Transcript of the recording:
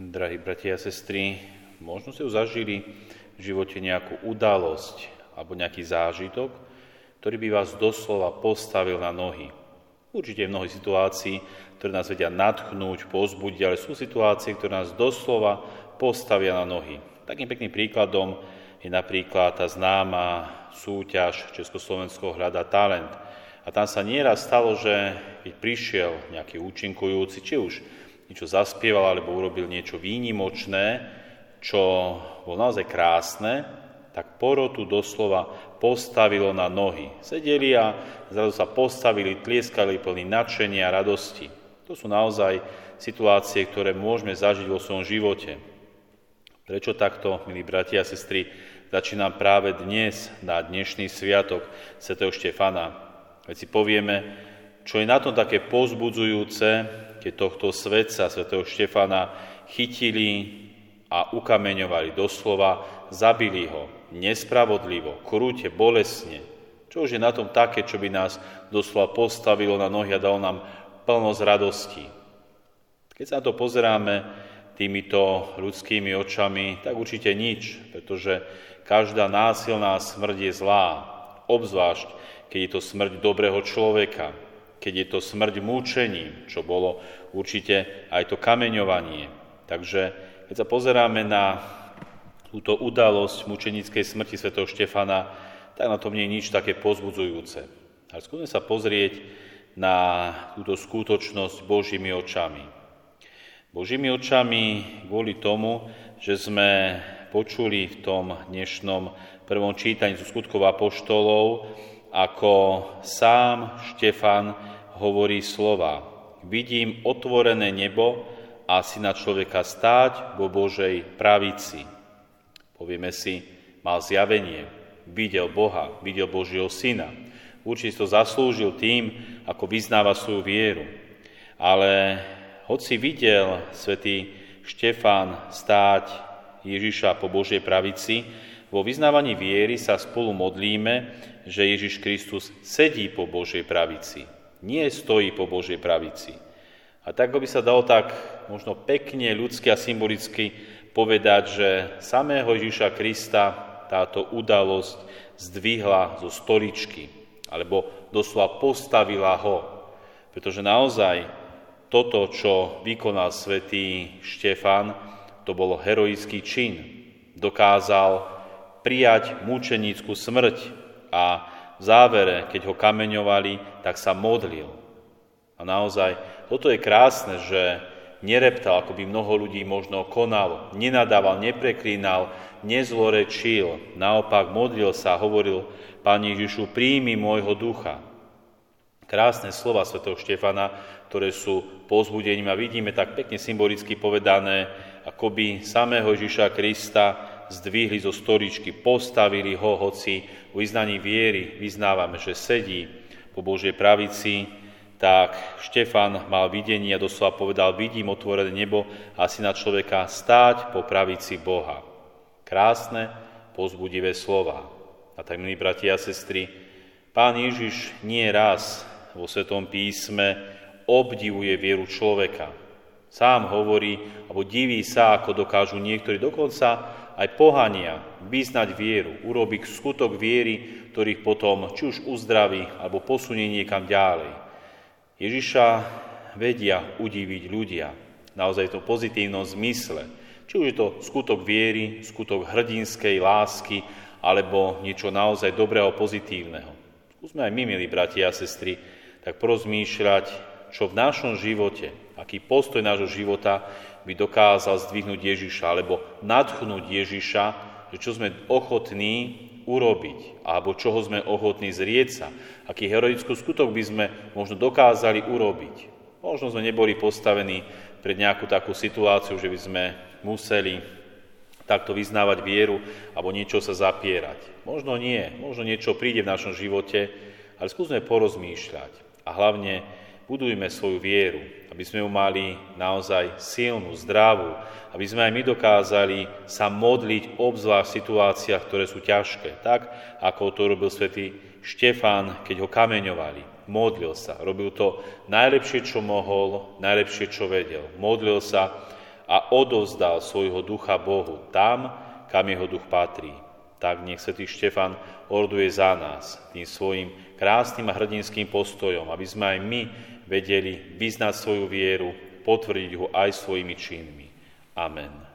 Drahí bratia a sestry, možno ste zažili v živote nejakú udalosť alebo nejaký zážitok, ktorý by vás doslova postavil na nohy. Určite je mnoho situácií, ktoré nás vedia nadchnúť, pozbudiť, ale sú situácie, ktoré nás doslova postavia na nohy. Takým pekným príkladom je napríklad tá známa súťaž Československého hľada talent. A tam sa nieraz stalo, že keď prišiel nejaký účinkujúci, či už niečo zaspieval alebo urobil niečo výnimočné, čo bolo naozaj krásne, tak porotu doslova postavilo na nohy. Sedeli a zrazu sa postavili, tlieskali plný nadšenia a radosti. To sú naozaj situácie, ktoré môžeme zažiť vo svojom živote. Prečo takto, milí bratia a sestry, začínam práve dnes, na dnešný sviatok Sv. Štefana? Veď si povieme, čo je na tom také pozbudzujúce, keď tohto svetca, Sv. Štefana, chytili a ukameňovali doslova, zabili ho nespravodlivo, krúte, bolesne. Čo už je na tom také, čo by nás doslova postavilo na nohy a dalo nám plnosť radosti. Keď sa na to pozeráme týmito ľudskými očami, tak určite nič, pretože každá násilná smrť je zlá, obzvlášť, keď je to smrť dobrého človeka, keď je to smrť múčením, čo bolo určite aj to kameňovanie. Takže keď sa pozeráme na túto udalosť mučenickej smrti svätého Štefana, tak na tom nie je nič také pozbudzujúce. Ale skúsme sa pozrieť na túto skutočnosť Božími očami. Božími očami kvôli tomu, že sme počuli v tom dnešnom prvom čítaní zo skutkov apoštolov, ako sám Štefan hovorí slova. Vidím otvorené nebo a syna človeka stáť vo Božej pravici. Povieme si, mal zjavenie, videl Boha, videl Božieho syna určite to zaslúžil tým, ako vyznáva svoju vieru. Ale hoci videl svätý Štefán stáť Ježiša po Božej pravici, vo vyznávaní viery sa spolu modlíme, že Ježiš Kristus sedí po Božej pravici, nie stojí po Božej pravici. A tak by sa dalo tak možno pekne, ľudsky a symbolicky povedať, že samého Ježiša Krista táto udalosť zdvihla zo stoličky, alebo doslova postavila ho. Pretože naozaj toto, čo vykonal svätý Štefan, to bolo heroický čin. Dokázal prijať mučenícku smrť a v závere, keď ho kameňovali, tak sa modlil. A naozaj, toto je krásne, že nereptal, ako by mnoho ľudí možno konalo, nenadával, nepreklínal, nezlorečil, naopak modlil sa, hovoril, Pane Ježišu, príjmi môjho ducha. Krásne slova svätého Štefana, ktoré sú pozbudením a vidíme tak pekne symbolicky povedané, ako by samého Ježiša Krista zdvihli zo storičky, postavili ho, hoci v vyznaní viery vyznávame, že sedí po Božej pravici, tak Štefan mal videnie a doslova povedal, vidím otvorené nebo a na človeka stáť po pravici Boha. Krásne, pozbudivé slova. A tak, milí bratia a sestry, pán Ježiš nie raz vo Svetom písme obdivuje vieru človeka. Sám hovorí, alebo diví sa, ako dokážu niektorí dokonca aj pohania vyznať vieru, urobiť skutok viery, ktorých potom či už uzdraví, alebo posunie niekam ďalej. Ježiša vedia udiviť ľudia, naozaj to pozitívnom zmysle. Či už je to skutok viery, skutok hrdinskej lásky, alebo niečo naozaj dobrého, pozitívneho. Skúsme aj my, milí bratia a sestry, tak porozmýšľať, čo v našom živote, aký postoj nášho života by dokázal zdvihnúť Ježiša, alebo nadchnúť Ježiša, že čo sme ochotní urobiť, alebo čoho sme ochotní zrieť sa, aký heroický skutok by sme možno dokázali urobiť. Možno sme neboli postavení pred nejakú takú situáciu, že by sme museli takto vyznávať vieru alebo niečo sa zapierať. Možno nie, možno niečo príde v našom živote, ale skúsme porozmýšľať a hlavne budujme svoju vieru, aby sme ju mali naozaj silnú, zdravú, aby sme aj my dokázali sa modliť, obzvlášť v situáciách, ktoré sú ťažké, tak ako to robil svätý Štefán, keď ho kameňovali. Modlil sa, robil to najlepšie, čo mohol, najlepšie, čo vedel. Modlil sa a odovzdal svojho ducha Bohu tam, kam jeho duch patrí. Tak nech svätý Štefan orduje za nás tým svojim krásnym a hrdinským postojom, aby sme aj my vedeli vyznať svoju vieru, potvrdiť ho aj svojimi činmi. Amen.